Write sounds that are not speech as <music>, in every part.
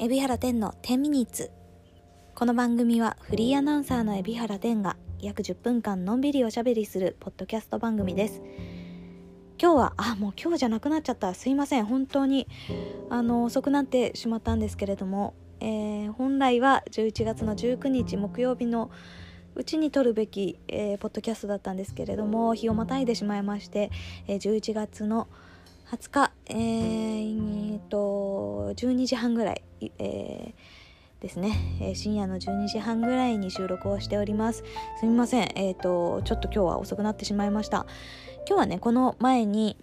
海老原天の10ミニッツ。この番組はフリーアナウンサーの海老原天が約10分間のんびりおしゃべりするポッドキャスト番組です。今日はあもう今日じゃなくなっちゃった。すいません。本当にあの遅くなってしまったんですけれども、えー、本来は11月の19日木曜日のうちに撮るべき、えー、ポッドキャストだったんですけれども日をまたいでしまいまして、えー、11月の20日、えー、と12時半ぐらい、えー、ですね、えー、深夜の12時半ぐらいに収録をしております。すみません。えっ、ー、とちょっと今日は遅くなってしまいました。今日はねこの前に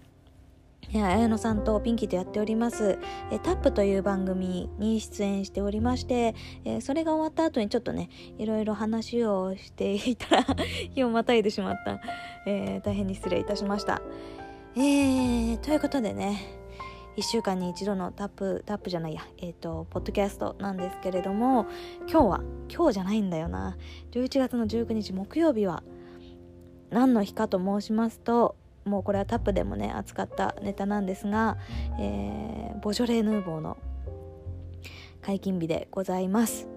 綾野さんとピンキーとやっております「えタップという番組に出演しておりまして、えそれが終わった後にちょっとねいろいろ話をしていたら <laughs> 日をまたいでしまった、えー、大変に失礼いたしました。えー、ということでね1週間に一度のタップタップじゃないやえっ、ー、とポッドキャストなんですけれども今日は今日じゃないんだよな。11月の19日木曜日は何の日かと申しますともうこれはタップでもね扱ったネタなんですが、えー、ボジョレ・ヌーボーの解禁日でございます。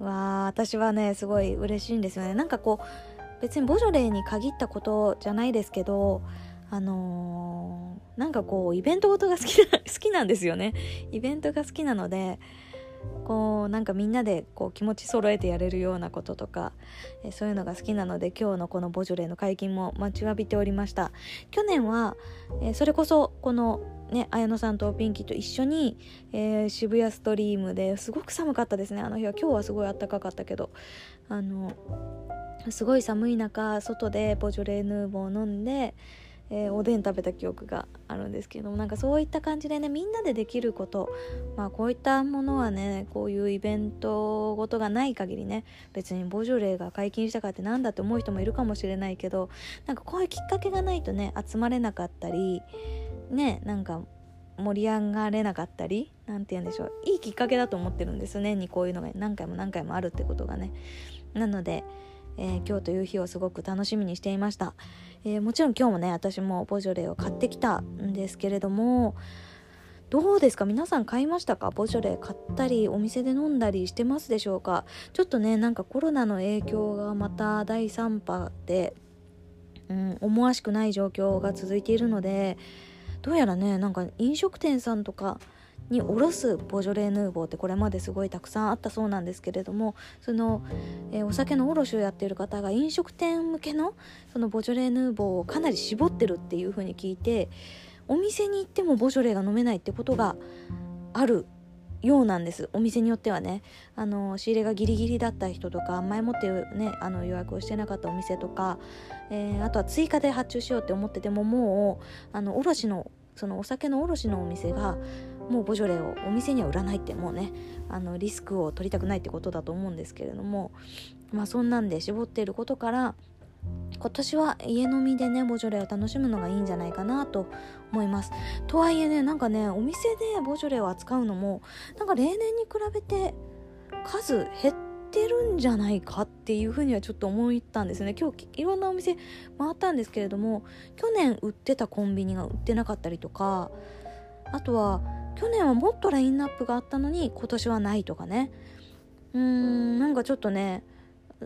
わあ私はねすごい嬉しいんですよね。なんかこう別にボジョレーに限ったことじゃないですけどあのー、なんかこうイベントごとが好きな <laughs> 好きなんですよね。イベントが好きなのでこうなんかみんなでこう気持ち揃えてやれるようなこととか、えそういうのが好きなので今日のこのボジョレーの解禁も待ちわびておりました。去年は、えそれこそこのね綾野さんとピンキーと一緒に、えー、渋谷ストリームですごく寒かったですね。あの日は今日はすごい暖かかったけどあのすごい寒い中外でボジョレヌーボーを飲んでえー、おでん食べた記憶があるんですけどもなんかそういった感じでねみんなでできることまあこういったものはねこういうイベントごとがない限りね別にボジョレーが解禁したかってなんだって思う人もいるかもしれないけどなんかこういうきっかけがないとね集まれなかったりねなんか盛り上がれなかったり何て言うんでしょういいきっかけだと思ってるんです年にこういうのが何回も何回もあるってことがね。なのでえー、今日という日をすごく楽しみにしていました、えー、もちろん今日もね私もボジョレーを買ってきたんですけれどもどうですか？皆さん買いましたか？ボジョレー買ったりお店で飲んだりしてますでしょうか？ちょっとねなんかコロナの影響がまた第3波で、うん、思わしくない状況が続いているのでどうやらねなんか飲食店さんとかにおろすボジョレーヌーボーってこれまですごいたくさんあったそうなんですけれどもその、えー、お酒の卸をやっている方が飲食店向けのそのボジョレーヌーボーをかなり絞ってるっていう風に聞いてお店に行ってもボジョレーが飲めないってことがあるようなんです。お店によってはね。あの仕入れがギリギリだった人とか前もってねあの予約をしてなかったお店とか、えー、あとは追加で発注しようって思っててももうあの卸のそのお酒の卸のお店がもうボジョレをお店には売らないってもうねあのリスクを取りたくないってことだと思うんですけれどもまあそんなんで絞っていることから今年は家飲みでねボジョレを楽しむのがいいんじゃないかなと思います。とはいえねなんかねお店でボジョレを扱うのもなんか例年に比べて数減ってるんじゃないかっていうふうにはちょっと思ったんですね。今日いろんなお店回ったんですけれども去年売ってたコンビニが売ってなかったりとかあとは去年はもっとラインナップがあったのに今年はないとかね。うーんなんかちょっとね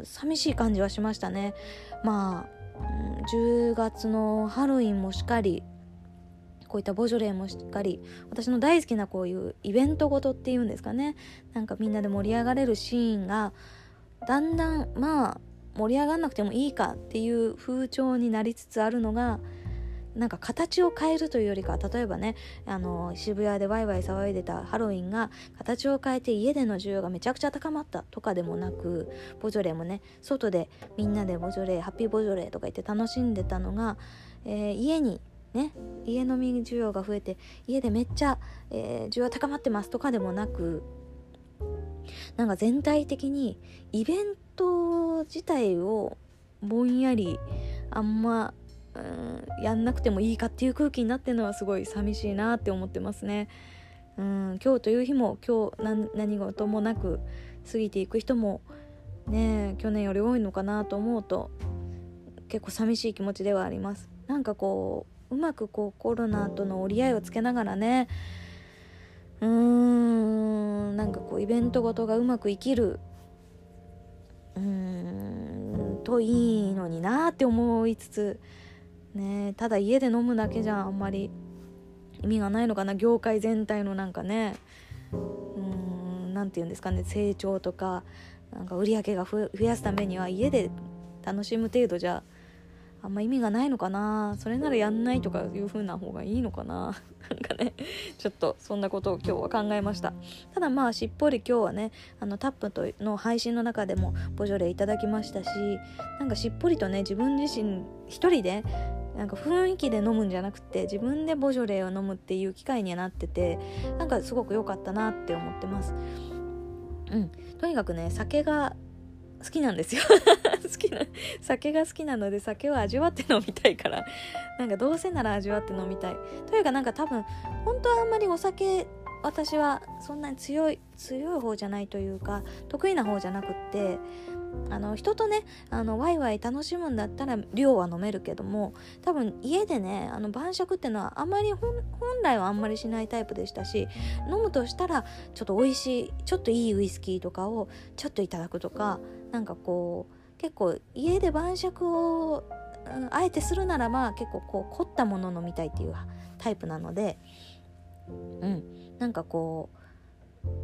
寂しい感じはしましたね。まあ10月のハロウィンもしっかりこういったボジョレーもしっかり私の大好きなこういうイベントごとっていうんですかね。なんかみんなで盛り上がれるシーンがだんだんまあ盛り上がんなくてもいいかっていう風潮になりつつあるのがなんか形を変えるというよりか例えばねあの渋谷でワイワイ騒いでたハロウィンが形を変えて家での需要がめちゃくちゃ高まったとかでもなくボジョレーもね外でみんなでボジョレーハッピーボジョレーとか言って楽しんでたのが、えー、家にね家飲み需要が増えて家でめっちゃ、えー、需要高まってますとかでもなくなんか全体的にイベント自体をぼんやりあんまうんやんなくてもいいかっていう空気になってるのはすごい寂しいなって思ってますね。うん今日という日も今日何事もなく過ぎていく人もね去年より多いのかなと思うと結構寂しい気持ちではあります。なんかこううまくこうコロナとの折り合いをつけながらねうーんなんかこうイベントごとがうまく生きるうーんといいのになって思いつつねただ家で飲むだけじゃあんまり意味がないのかな業界全体のなんかね。うん何て言うんですかね成長とかなんか売り上げが増やすためには家で楽しむ程度じゃあんま意味がないのかな。それならやんないとかいう風な方がいいのかな。<laughs> なんかねちょっとそんなことを今日は考えました。ただまあしっぽり今日はねあのタップとの配信の中でもボジョレいただきましたしなんかしっぽりとね自分自身一人でなんか雰囲気で飲むんじゃなくて自分でボジョレーを飲むっていう機会にはなっててなんかすごく良かったなって思ってます。うん。とにかくね酒が好きなんですよ。<laughs> 好きな酒が好きなので酒を味わって飲みたいから。なんかどうせなら味わって飲みたい。というかなんか多分本当はあんまりお酒私はそんなに強い強い方じゃないというか得意な方じゃなくってあの人とねあのワイワイ楽しむんだったら量は飲めるけども多分家でねあの晩酌っていうのはあまり本来はあんまりしないタイプでしたし飲むとしたらちょっと美味しいちょっといいウイスキーとかをちょっといただくとかなんかこう結構家で晩酌を、あえてするならまあ結構こう凝ったものを飲みたいっていうタイプなのでうん。なんかこう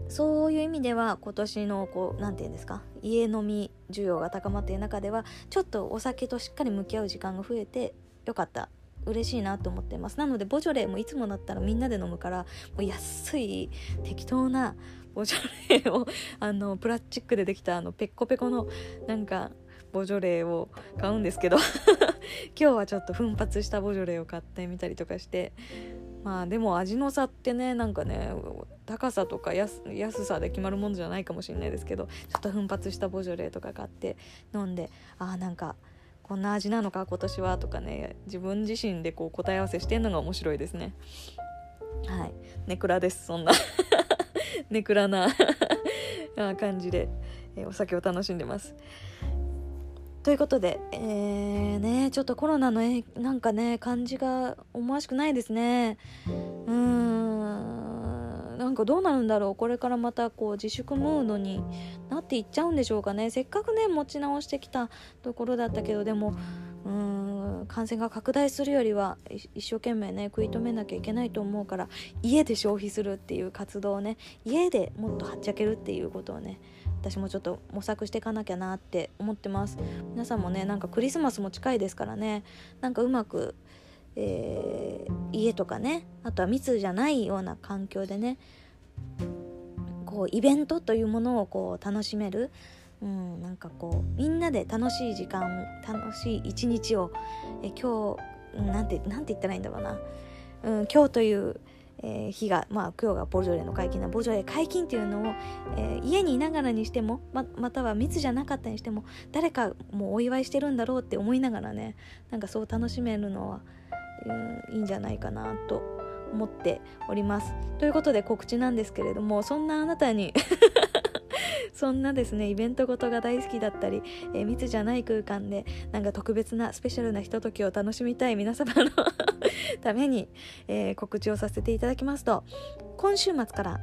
そういう意味では今年のこう何て言うんですか家飲み需要が高まっている中ではちょっとお酒としっかり向き合う時間が増えてよかった。嬉しいなと思ってます。なのでボジョレーもいつもだったらみんなで飲むからもう安い適当なボジョレーをあのプラスチックでできたあのペッコペコのなんかボジョレーを買うんですけど。<laughs> 今日はちょっと奮発したボジョレーを買ってみたりとかして。まあでも味の差ってねなんかね高さとか安さで決まるものじゃないかもしれないですけどちょっと奮発したボジョレーとか買って飲んでああなんかこんな味なのか今年はとかね自分自身でこう答え合わせしてんのが面白いですね。はい。ネクラですそんな。<laughs> ネクラな <laughs> 感じで、お酒を楽しんでます。ということで、えー、ね、ちょっとコロナのえなんかね、感じが思わしくないですね。うーん、なんかどうなるんだろう。これからまたこう自粛ムードになっていっちゃうんでしょうかね。せっかくね、持ち直してきたところだったけど、でも、うーん、感染が拡大するよりは一生懸命ね、食い止めなきゃいけないと思うから、家で消費するっていう活動をね、家でもっとはっちゃけるっていうことをね、私もちょっと模索していかなきゃなって思ってます。皆さんもねなんかクリスマスも近いですからね。なんかうまく、えー、家とかねあとは密じゃないような環境でねこうイベントというものをこう楽しめる。うん、なんかこうみんなで楽しい時間楽しい一日をえ今日なんてなんて言ったらいいんだろうな、うん、今日というえー、日が、まあ、今日がボジョレの解禁なボジョレ解禁っていうのを、えー、家にいながらにしてもままたは密じゃなかったにしても誰かもうお祝いしてるんだろうって思いながらねなんかそう楽しめるのは、うん、いいんじゃないかなと思っております。ということで告知なんですけれどもそんなあなたにそんなですねイベントごとが大好きだったり、えー、密じゃない空間でなんか特別なスペシャルなひとときを楽しみたい皆様の <laughs> ために、えー、告知をさせていただきますと今週末から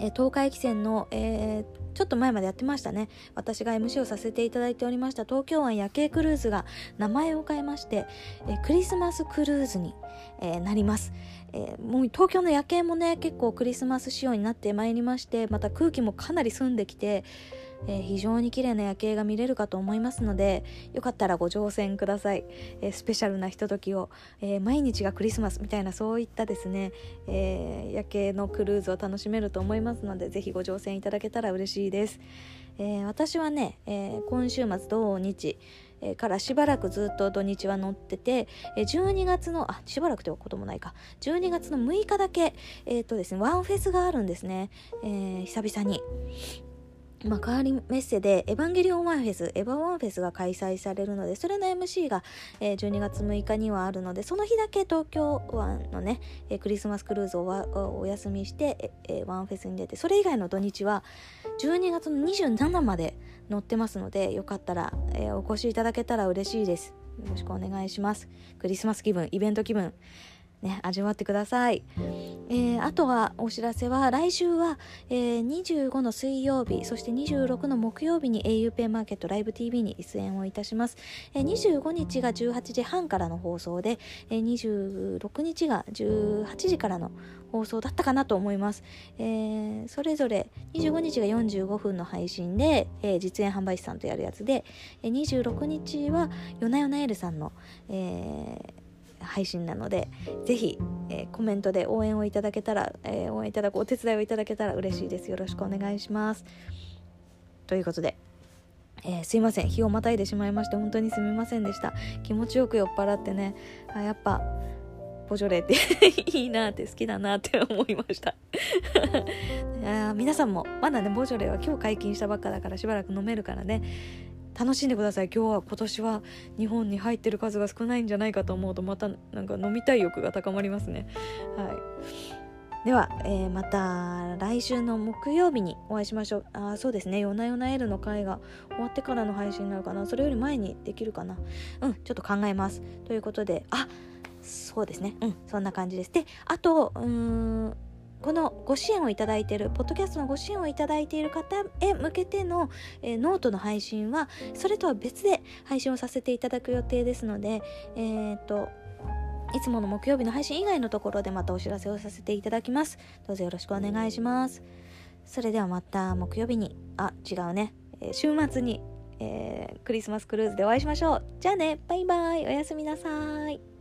え東海汽船の、えー、ちょっと前までやってましたね。私が MC をさせていただいておりました東京湾夜景クルーズが名前を変えまして、えクリスマスクルーズに、え、なります、え、もう東京の夜景もね結構クリスマス仕様になってまいりましてまた空気もかなり澄んできてえー、非常に綺麗な夜景が見れるかと思いますのでよかったらご乗船ください、えー、スペシャルなひとときを、えー、毎日がクリスマスみたいなそういったですね、え夜景のクルーズを楽しめると思いますのでぜひご乗船いただけたら嬉しいです、え私はね、え今週末土日からしばらくずっと土日は乗ってて、12月の、あ、しばらくということもないか、12月の6日だけ、えっ、ー、とですね、ワンフェスがあるんですね、えー、久々に。まあ、代わりメッセでエヴァンゲリオンワンフェス、エヴァワンフェスが開催されるので、それの MC が、えー、12月6日にはあるので、その日だけ東京湾のね、えー、クリスマスクルーズをお休みして、えー、ワンフェスに出て、それ以外の土日は12月の27まで載ってますので、よかったら、えー、お越しいただけたら嬉しいです。よろしくお願いします。クリスマス気分、イベント気分、ね、味わってください。えー、あとはお知らせは来週は、えー、25の水曜日そして26の木曜日に auPay マーケットライブ TV に出演をいたします、えー、25日が18時半からの放送で、えー、26日が18時からの放送だったかなと思います、えー、それぞれ25日が45分の配信で、えー、実演販売士さんとやるやつで、えー、26日はよなよなエルさんの、えー配信なのでぜひ、えー、コメントで応援をいただけたら、えー、応援いただくお手伝いをいただけたら嬉しいです。よろしくお願いします。ということでえー、すいません。日をまたいでしまいまして本当にすみませんでした。気持ちよく酔っ払ってね。あやっぱボジョレ <laughs> ーっていいなって好きだなって思いました。<laughs> 皆さんもまだねボジョレーは今日解禁したばっかだからしばらく飲めるからね。楽しんでください。今日は今年は日本に入ってる数が少ないんじゃないかと思うとまたなんか飲みたい欲が高まりますね。はい。では、えー、また来週の木曜日にお会いしましょう。あそうですね。夜な夜なエルの回が終わってからの配信になるかな。それより前にできるかな。うんちょっと考えます。ということであそうですね。うんそんな感じです。であとうーんこのご支援をいただいているポッドキャストのご支援をいただいている方へ向けての、えー、ノートの配信はそれとは別で配信をさせていただく予定ですのでえっ、といつもの木曜日の配信以外のところでまたお知らせをさせていただきます。どうぞよろしくお願いします。それではまた木曜日にあ違うね、えー、週末に、えー、クリスマスクルーズでお会いしましょう。じゃあね。バイバイ。おやすみなさい。